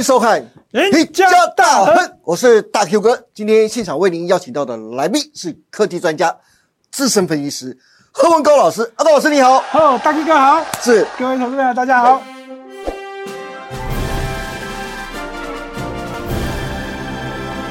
欢迎收看《赢家大亨》，我是大 Q 哥。今天现场为您邀请到的来宾是科技专家、资深分析师何文高老师。阿高老师你好，Hello，大 Q 哥好，是各位投资者大家好。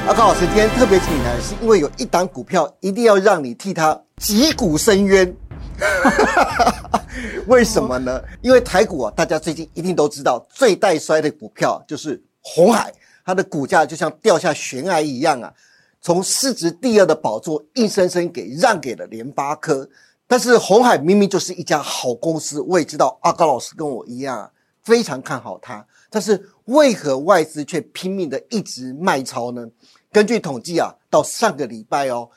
阿高老师今天特别请你来，是因为有一档股票一定要让你替他击鼓申冤。为什么呢？因为台股啊，大家最近一定都知道，最带衰的股票就是红海，它的股价就像掉下悬崖一样啊，从市值第二的宝座硬生生给让给了联发科。但是红海明明就是一家好公司，我也知道阿高老师跟我一样，非常看好它。但是为何外资却拼命的一直卖超呢？根据统计啊，到上个礼拜哦，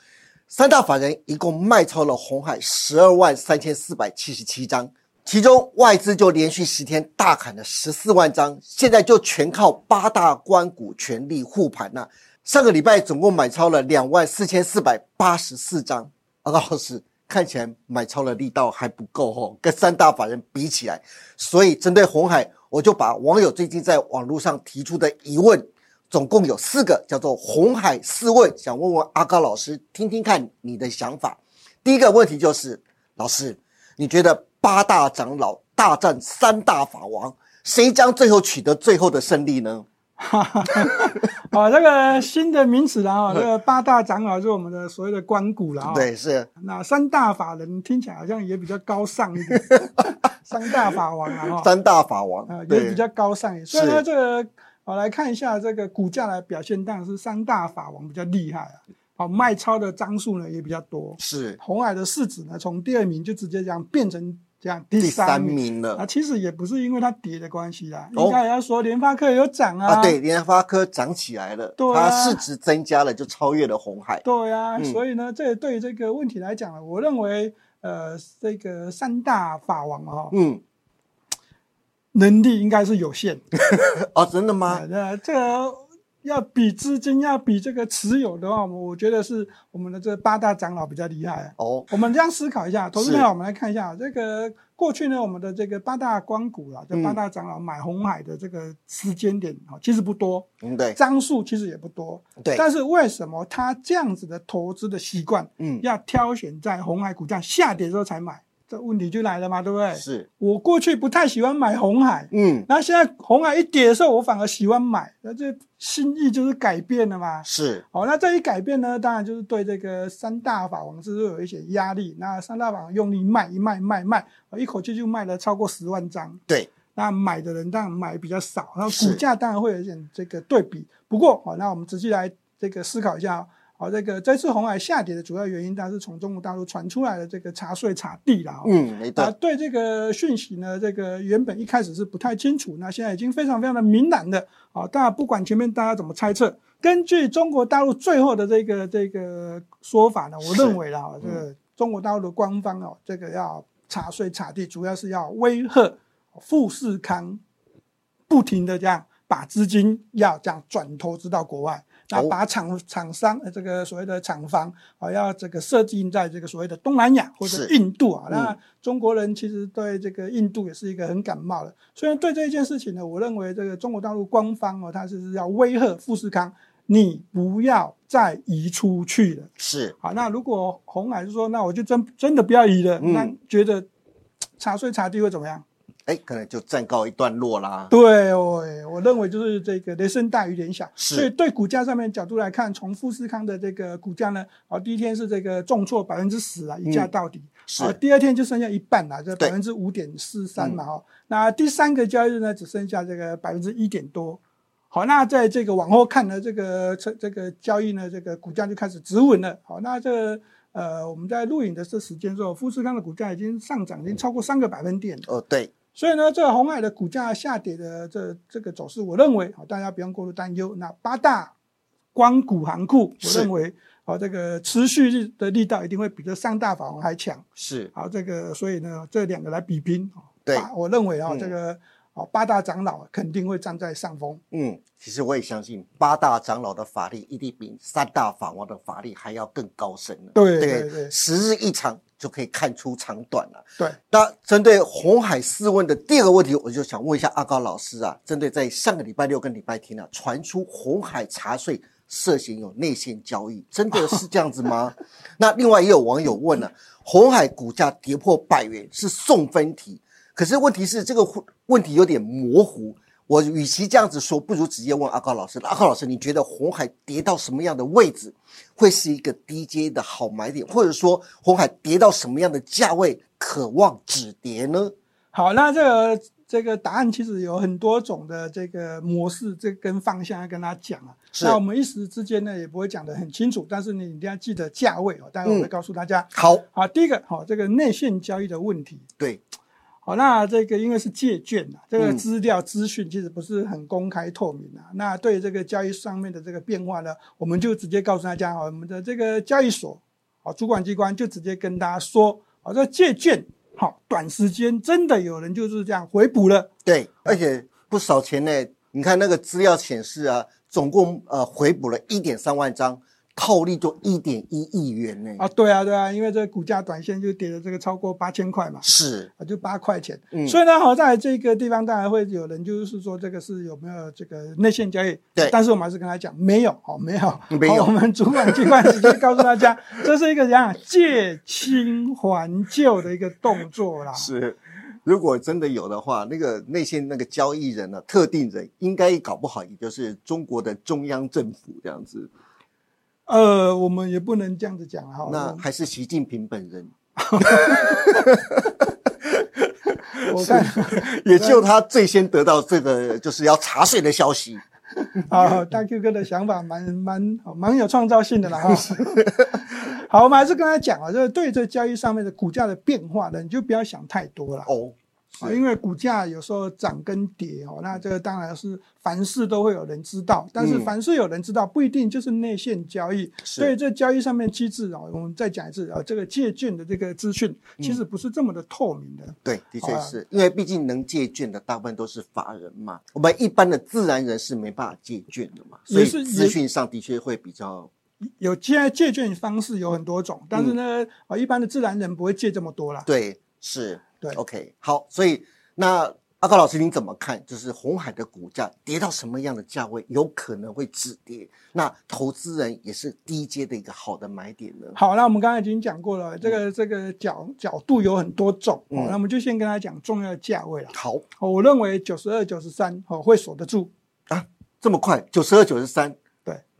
三大法人一共卖超了红海十二万三千四百七十七张，其中外资就连续十天大砍了十四万张，现在就全靠八大关股全力护盘呐、上个礼拜总共买超了两万四千四百八十四张，阿老师看起来买超的力道还不够哦，跟三大法人比起来，所以针对红海，我就把网友最近在网络上提出的疑问。总共有四个，叫做红海四问，想问问阿高老师，听听看你的想法。第一个问题就是，老师，你觉得八大长老大战三大法王，谁将最后取得最后的胜利呢？啊，这个新的名词啦，啊，这个八大长老就是我们的所谓的关谷了啊。对，是那三大法人听起来好像也比较高尚一点，三大法王啊，哈，三大法王啊，，也比较高尚一点。所以呢，是这个我来看一下这个股价的表现，当然是三大法王比较厉害啊。好，卖超的张数呢也比较多。是红海的市值呢，从第二名就直接这样变成这样第第三名了。啊，其实也不是因为它跌的关系啦，哦应该也要说联发科有涨啊。啊，对，联发科涨起来了，对啊它市值增加了，就超越了红海。对啊，嗯所以呢，这对这个问题来讲呢，我认为呃，这个三大法王啊、嗯，能力应该是有限。哦，真的吗啊，？那这个要比资金，要比这个持有的话，我觉得是我们的这八大长老比较厉害啊。哦，我们这样思考一下，投资是朋友，我们来看一下这个过去呢，我们的这个八大光谷啊，这嗯八大长老买红海的这个时间点啊，其实不多，嗯，对，张数其实也不多。对，但是为什么他这样子的投资的习惯，嗯，要挑选在红海股价下跌的时候才买？这问题就来了嘛，对不对？是，我过去不太喜欢买红海，嗯，那现在红海一跌的时候，我反而喜欢买，那这心意就是改变了嘛。是，好，那这一改变呢，当然就是对这个三大法王是有一些压力。那三大法王用力卖，一卖卖卖，一口气就卖了超过十万张。对，那买的人当然买比较少，然后股价当然会有一点这个对比。不过，好，那我们仔细来这个思考一下。好，这个这次红海下跌的主要原因，当然是从中国大陆传出来的这个查税查地啦。哦嗯，没啊，错，对这个讯息呢，这个原本一开始是不太清楚，那现在已经非常非常的明朗的啊。当然，不管前面大家怎么猜测，根据中国大陆最后的这个这个说法呢，我认为啦，这个中国大陆的官方哦，这个要查税查地，主要是要威吓富士康，不停的这样把资金要这样转投资到国外。那哦把厂厂商呃这个所谓的厂房啊，要这个设定在这个所谓的东南亚或者印度啊，嗯那中国人其实对这个印度也是一个很感冒的。所以对这一件事情呢，我认为这个中国大陆官方哦，他是要威吓富士康，你不要再移出去了。是，好，那如果红海是说，那我就真真的不要移了，嗯那觉得 查税查地会怎么样？哎，可能就暂告一段落啦。对哦，我认为就是这个雷声大雨点小，所以对股价上面角度来看，从富士康的这个股价呢，啊，第一天是这个重挫百分之十啊，一价到底，是啊，第二天就剩下一半了，这对嗯百分之五点四三嘛，哈、那第三个交易日呢，只剩下这个百分之一点多。好，那在这个往后看呢，这个这这个交易呢，这个股价就开始止稳了。好，那这个呃，我们在录影的这时间之后，富士康的股价已经上涨，已经超过三个百分点了。哦，对，所以呢，这个红海的股价下跌的这这个走势，我认为啊，大家不用过度担忧。那八大光谷行库，我是认为啊，这个持续力的力道一定会比这三大法王还强。是，好，这个所以呢，这两个来比拼，啊对我认为啊，嗯这个哦，八大长老肯定会站在上风。嗯，其实我也相信八大长老的法力一定比三大法王的法力还要更高深了。对对对十日一长就可以看出长短了。对，那针对红海四问的第二个问题，我就想问一下阿高老师啊，针对在上个礼拜六跟礼拜天啊，传出红海茶税涉嫌有内线交易，真的 是这样子吗？那另外也有网友问了，红海股价跌破百元是送分题，可是问题是这个问题有点模糊。我与其这样子说，不如直接问阿高老师。阿高老师，你觉得红海跌到什么样的位置，会是一个低阶的好买点，或者说红海跌到什么样的价位，渴望止跌呢？好，那这个这个答案其实有很多种的这个模式，这跟方向要跟他讲啊。那我们一时之间呢，也不会讲得很清楚，但是你一定要记得价位哦。待会我会告诉大家。好，好，第一个，好，这个内线交易的问题。对。好，那这个因为是借券啊，这个资料资讯其实不是很公开透明啊。那对这个交易上面的这个变化呢，我们就直接告诉大家，我们的这个交易所，啊，主管机关就直接跟大家说，啊，这借券，好，短时间真的有人就是这样回补了。对，而且不少钱呢。你看那个资料显示啊，总共呃回补了一点三万张。套利就一点一亿元呢！啊，对啊，对啊，因为这个股价短线就跌了这个超过八千块嘛，是啊，就八块钱。嗯，所以呢，好在这个地方当然会有人就是说这个是有没有这个内线交易？对，但是我们还是跟他讲没有，哦，没有，没有。我们主管机关直接告诉大家，这是一个怎样借新还旧的一个动作啦。是，如果真的有的话，那个内线那个交易人呢，特定人应该搞不好也就是中国的中央政府这样子。呃，我们也不能这样子讲哈。那还是习近平本人。我看也就他最先得到这个就是要查税的消息。啊，大 Q 哥的想法蛮蛮蛮有创造性的啦哈。好，我们还是跟他讲啊，就是对这交易上面的股价的变化呢，你就不要想太多了。哦。啊，因为股价有时候涨跟跌哦，那这个当然是凡事都会有人知道，但是凡事有人知道不一定就是内线交易。所以这交易上面机制啊，我们再讲一次啊，这个借券的这个资讯其实不是这么的透明的。对，的确是因为毕竟能借券的大部分都是法人嘛，我们一般的自然人是没办法借券的嘛，所以资讯上的确会比较有。现在借券方式有很多种，但是呢，啊，一般的自然人不会借这么多啦。对，是。对，OK，好，所以那阿高老师您怎么看？就是红海的股价跌到什么样的价位，有可能会止跌？那投资人也是低阶的一个好的买点呢？好，那我们刚才已经讲过了，这个这个角角度有很多种，那我们就先跟他讲重要的价位了。好，我认为九十二、九十三哦会守得住啊，这么快？九十二、九十三。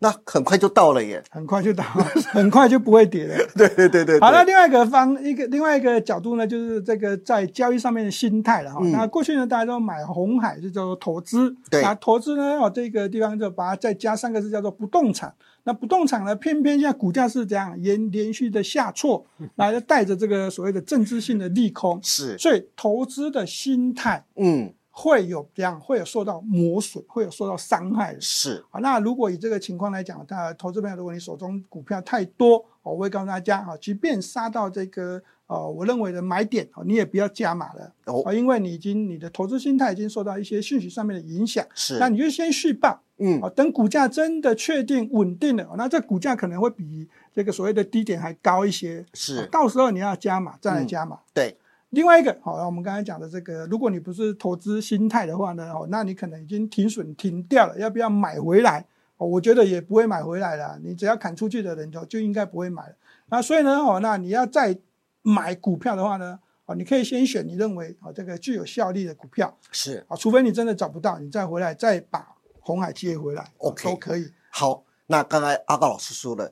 那很快就到了耶，很快就到，很快就不会跌了。对对对对。好，那另外一个方一个另外一个角度呢，就是这个在交易上面的心态了哈。那过去呢，大家都买红海就叫做投资，对。那投资呢，哦，这个地方就把它再加三个字叫做不动产。那不动产呢，偏偏现在股价是这样连连续的下挫，然后带着这个所谓的政治性的利空，是。所以投资的心态，嗯。会有这样，会有受到磨损，会有受到伤害。是啊，那如果以这个情况来讲，那投资朋友，如果你手中股票太多，我会告诉大家啊，即便杀到这个呃，我认为的买点，你也不要加码了哦，因为你已经你的投资心态已经受到一些讯息上面的影响。是，那你就先续报，嗯，啊，等股价真的确定稳定了，那这股价可能会比这个所谓的低点还高一些。是，到时候你要加码，再来加码。对。另外一个，好，我们刚才讲的这个，如果你不是投资心态的话呢，哦，那你可能已经停损停掉了，要不要买回来？哦，我觉得也不会买回来了。你只要砍出去的人就就应该不会买了。那所以呢，哦，那你要再买股票的话呢，哦，你可以先选你认为哦这个具有效力的股票，是啊，除非你真的找不到，你再回来再把红海接回来，OK 都可以。好，那刚才阿高老师说了。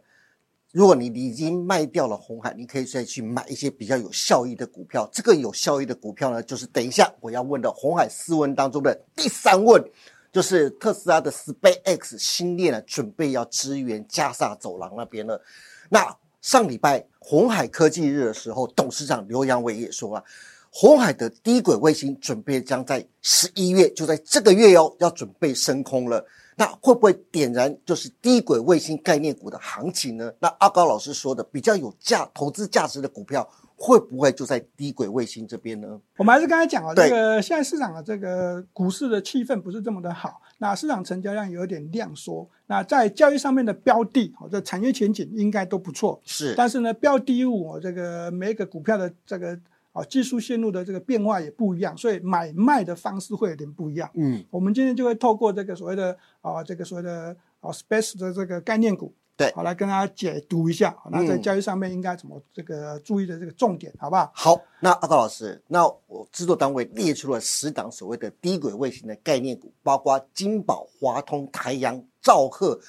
如果你已经卖掉了红海，你可以再去买一些比较有效益的股票。这个有效益的股票呢，就是等一下我要问的红海四问当中的第三问，就是特斯拉的 SpaceX 新链呢，准备要支援加萨走廊那边了。那上礼拜红海科技日的时候，董事长刘扬伟也说了，红海的低轨卫星准备将在十一月，就在这个月哦，要准备升空了。那会不会点燃就是低轨卫星概念股的行情呢？那阿高老师说的比较有价投资价值的股票会不会就在低轨卫星这边呢？我们还是刚才讲啊，对这个现在市场的这个股市的气氛不是这么的好，那市场成交量有点量缩，那在交易上面的标的，哦，这产业前景应该都不错，是，但是呢，标的物哦，这个每一个股票的这个啊技术线路的这个变化也不一样，所以买卖的方式会有点不一样。嗯，我们今天就会透过这个所谓的啊这个所谓的啊 space 的这个概念股，对好来跟大家解读一下，那在嗯交易上面应该怎么这个注意的这个重点，好不好？好，那阿高老师，那我制作单位列出了十档所谓的低轨卫星的概念股，包括金宝、华通、台阳、兆赫、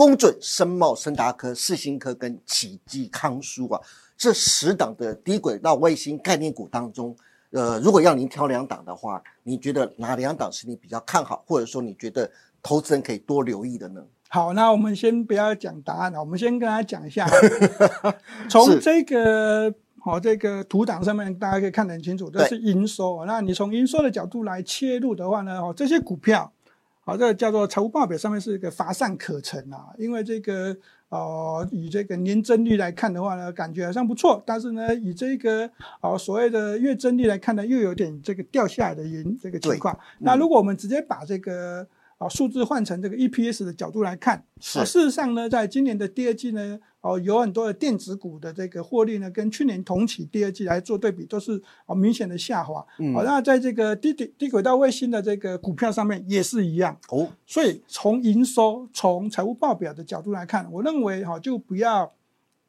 公准、深茂、深达科、世新科跟启基康舒啊，这十档的低轨道卫星概念股当中，呃，如果要您挑两档的话，你觉得哪两档是你比较看好，或者说你觉得投资人可以多留意的呢？好，那我们先不要讲答案了，我们先跟大家讲一下，从是这个好、这个图档上面大家可以看得很清楚，这是营收。那你从营收的角度来切入的话呢，哦，这些股票，好、这个叫做财务报表上面是一个乏善可陈啊，因为这个呃以这个年增率来看的话呢，感觉好像不错，但是呢，以这个哦所谓的月增率来看呢，又有点这个掉下来的原这个情况。那如果我们直接把这个啊数字换成这个 EPS 的角度来看，是啊事实上呢，在今年的第二季呢，哦有很多的电子股的这个获利呢，跟去年同期第二季来做对比，都是啊明显的下滑。嗯好、那在这个低低低轨道卫星的这个股票上面也是一样。哦，所以从营收、从财务报表的角度来看，我认为哈、就不要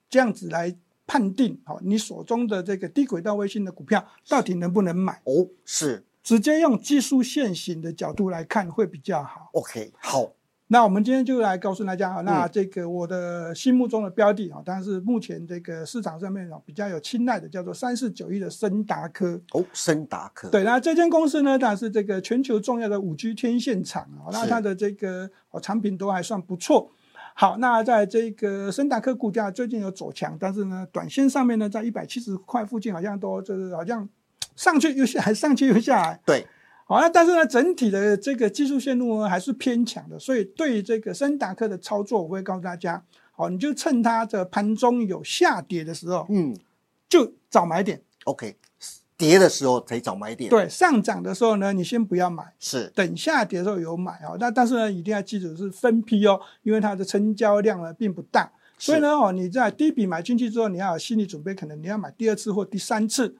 这样子来判定哈、你手中的这个低轨道卫星的股票到底能不能买，哦，是直接用技术线型的角度来看会比较好。OK，好，那我们今天就来告诉大家啊，那嗯这个我的心目中的标的啊，当然是目前这个市场上面啊比较有青睐的，叫做三四九一的森达科。哦，森达科，，对，那这间公司呢，当然是这个全球重要的五 G 天线厂啊，那它的这个哦产品都还算不错。好，那在这个森达科股价最近有走强，但是呢，短线上面呢，在一百七十块附近，好像都就是好像上去又下来，上去又下来。对，好，那但是呢，整体的这个技术线路呢还是偏强的，所以对于这个森达克的操作，我会告诉大家，好，你就趁它的盘中有下跌的时候，嗯就早买点。，OK，跌的时候才早买点，，对，上涨的时候呢，你先不要买，是等下跌的时候有买哦。那但是呢，一定要记住是分批哦，因为它的成交量呢并不大，所以呢，哦，你在第一笔买进去之后，你要有心理准备，可能你要买第二次或第三次，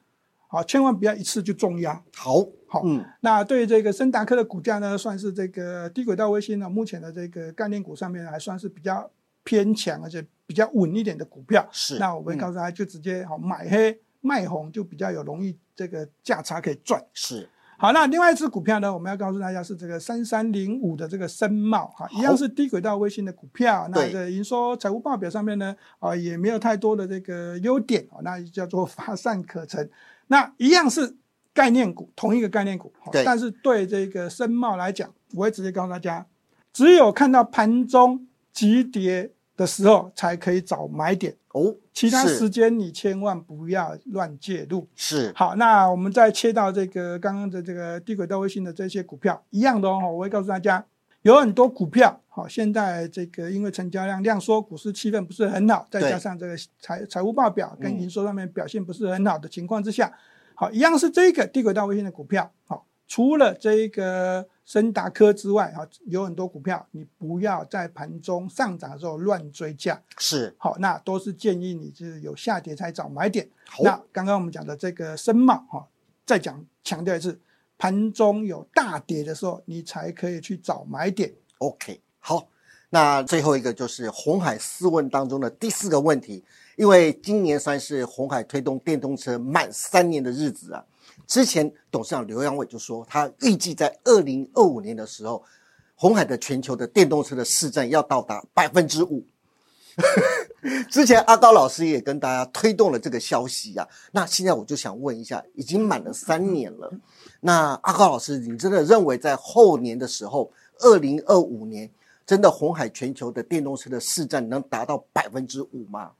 好，千万不要一次就重压。好，好嗯，那对于这个森达科的股价呢，算是这个低轨道卫星呢，目前的这个概念股上面还算是比较偏强，而且比较稳一点的股票。是，那我会告诉大家，就直接好买黑卖红，就比较有容易这个价差可以赚。是好，那另外一只股票呢，我们要告诉大家是这个三三零五的这个深茂哈，一样是低轨道卫星的股票。那对这营收财务报表上面呢，啊也没有太多的这个优点啊，那叫做乏善可陈。那一样是概念股，同一个概念股，对。但是对这个深茂来讲，我会直接告诉大家，只有看到盘中急跌的时候才可以找买点，哦，其他是时间你千万不要乱介入。是。好，那我们再切到这个刚刚的这个低轨道卫星的这些股票一样的哦，我会告诉大家，有很多股票，好，现在这个因为成交量量缩，股市气氛不是很好，再加上这个财财务报表跟嗯营收上面表现不是很好的情况之下，好，一样是这个低轨道卫星的股票，好，除了这个森达科之外，哈，有很多股票你不要在盘中上涨的时候乱追价，是，好，那都是建议你就是有下跌才找买点。好。那刚刚我们讲的这个深茂哈，再讲强调一次，盘中有大跌的时候，你才可以去找买点。OK，好，那最后一个就是红海四问当中的第四个问题，因为今年算是红海推动电动车满三年的日子啊。之前董事长刘扬伟就说，他预计在二零二五年的时候，红海的全球的电动车的市占要到达百分之五。之前阿高老师也跟大家推动了这个消息啊，那现在我就想问一下，已经满了三年了，那阿高老师，你真的认为在后年的时候，二零二五年，真的红海全球的电动车的市占能达到百分之五吗？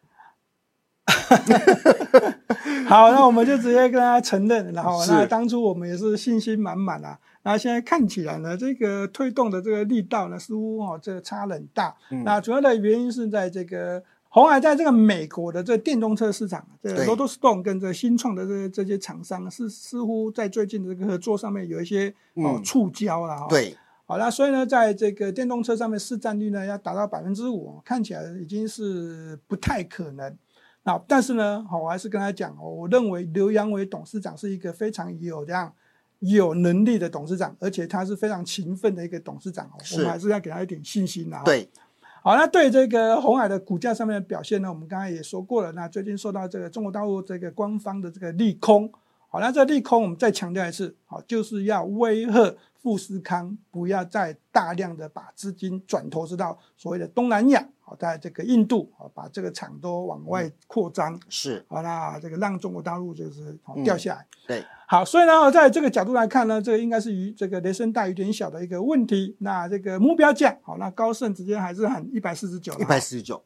好，那我们就直接跟大家承认，然后是那当初我们也是信心满满啊。那现在看起来呢，这个推动的这个力道呢，似乎哦这个差很大。嗯那主要的原因是在这个红海在这个美国的这电动车市场，这个对 Lotus Stone 跟这新创的这这些厂商是似乎在最近的这个合作上面有一些哦嗯触礁了哈。，对，好那所以呢，在这个电动车上面市占率呢要达到百分之五，看起来已经是不太可能。那但是呢，好，我还是跟他讲，哦我认为刘扬伟董事长是一个非常有这样有能力的董事长，而且他是非常勤奋的一个董事长哦，我们还是要给他一点信心的哈。对，好，那对这个红海的股价上面的表现呢，我们刚才也说过了。那最近受到这个中国大陆这个官方的这个利空，好，那这利空我们再强调一次，好，就是要威吓富士康不要再大量的把资金转投资到所谓的东南亚，好，在这个印度，好，把这个厂都往外扩张，是，好，那这个让中国大陆就是掉下来。对，好，所以呢，在这个角度来看呢，这个应该是与这个雷声大雨点小的一个问题。那这个目标价，好，那高盛直接还是喊一百四十九，一百四十九。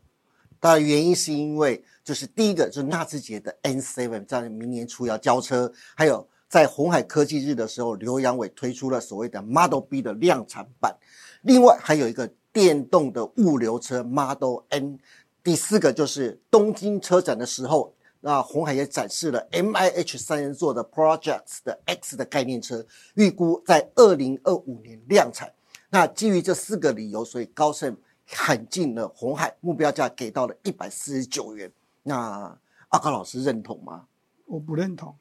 当然，原因是因为就是第一个就是纳智捷的 N7 在明年初要交车，还有在红海科技日的时候，刘扬伟推出了所谓的 Model B 的量产版，另外还有一个电动的物流车 Model N。第四个就是东京车展的时候，那红海也展示了 M I H 三人座的 Projects 的 X 的概念车，预估在二零二五年量产。那基于这四个理由，所以高盛喊进了红海，目标价给到了一百四十九元。那阿高老师认同吗？我不认同，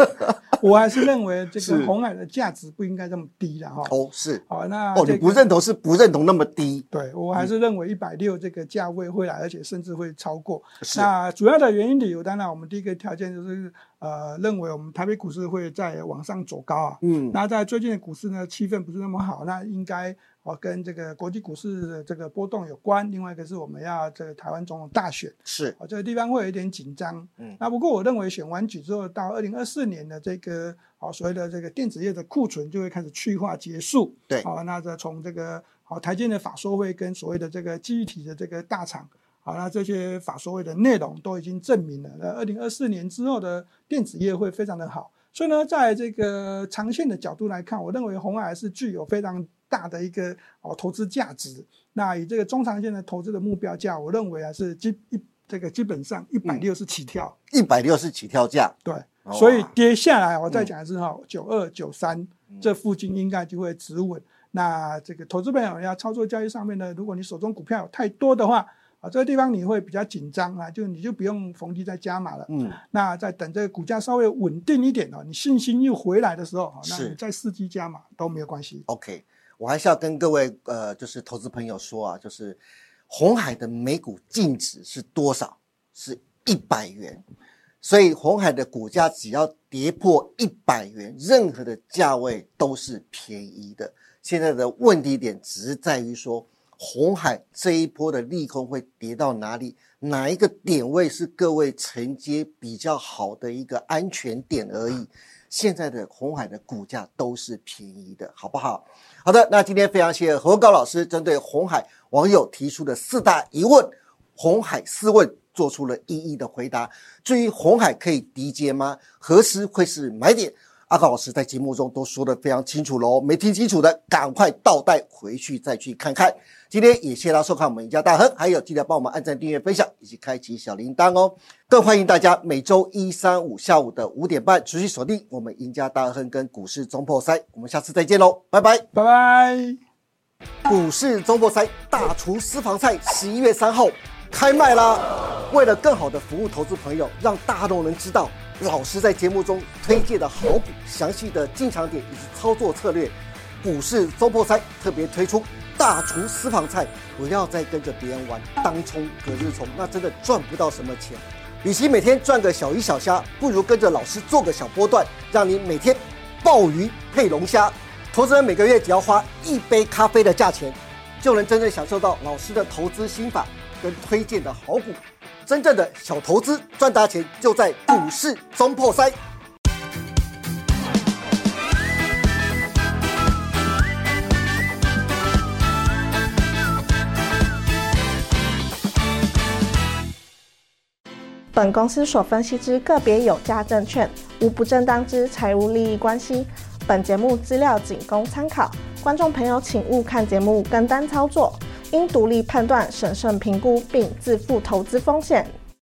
我还是认为这是个红海的价值不应该这么低的哈。哦，是好，那哦，这个你不认同是不认同那么低，对我还是认为一百六这个价位会来，而且甚至会超过。那主要的原因理由，当然我们第一个条件就是呃，认为我们台北股市会在往上走高啊。嗯，那在最近的股市呢，气氛不是那么好，那应该哦跟这个国际股市的这个波动有关。另外一个是我们要这个台湾总统大选，是哦这个地方会有一点紧张。嗯那不过我认为选完举之后，到二零二四年的这个哦所谓的这个电子业的库存就会开始去化结束。对好、那这从这个好、台积的法说会跟所谓的这个记忆体的这个大厂，好、那这些法说会的内容都已经证明了，那二零二四年之后的电子业会非常的好。所以呢，在这个长线的角度来看，我认为红海是具有非常大的一个哦投资价值。那以这个中长线的投资的目标价，我认为啊是基一这个基本上一百六十起跳。一百六十起跳价，对，所以跌下来，我再讲一次哈，九二九三这附近应该就会止稳。那这个投资朋友要操作交易上面呢，如果你手中股票有太多的话，啊，这个地方你会比较紧张啊，就你就不用逢低再加码了。嗯，那在等这个股价稍微稳定一点哦，你信心又回来的时候，那你再伺机加码都没有关系。OK，我还是要跟各位呃，就是投资朋友说啊，就是红海的每股净值是多少？是一百元。所以红海的股价只要跌破一百元，任何的价位都是便宜的。现在的问题点只是在于说，红海这一波的利空会跌到哪里？哪一个点位是各位承接比较好的一个安全点而已。现在的红海的股价都是便宜的，好不好？好的，那今天非常谢谢何高老师针对红海网友提出的四大疑问，红海四问做出了一一的回答。至于红海可以低接吗？何时会是买点？阿高老师在节目中都说得非常清楚喽，没听清楚的赶快倒带回去再去看看。今天也谢谢大家收看我们赢家大亨，还有记得帮我们按赞、订阅、分享以及开启小铃铛哦。更欢迎大家每周一、三、五下午的五点半持续锁定我们赢家大亨跟股市中破塞。我们下次再见喽，拜拜。拜拜。股市中破塞大厨私房菜十一月三号开卖啦！为了更好的服务投资朋友，让大众能知道老师在节目中推荐的好股、详细的进场点以及操作策略，股市周破三特别推出大厨私房菜，不要再跟着别人玩当冲、隔日冲，那真的赚不到什么钱。与其每天赚个小鱼小虾，不如跟着老师做个小波段，让你每天鲍鱼配龙虾。投资人每个月只要花一杯咖啡的价钱，就能真正享受到老师的投资心法跟推荐的好股。真正的小投资赚大钱，就在股市中破塞。本公司所分析之个别有价证券，无不正当之财务利益关系。本节目资料仅供参考，观众朋友请勿看节目跟单操作，应独立判断、审慎评估并自负投资风险。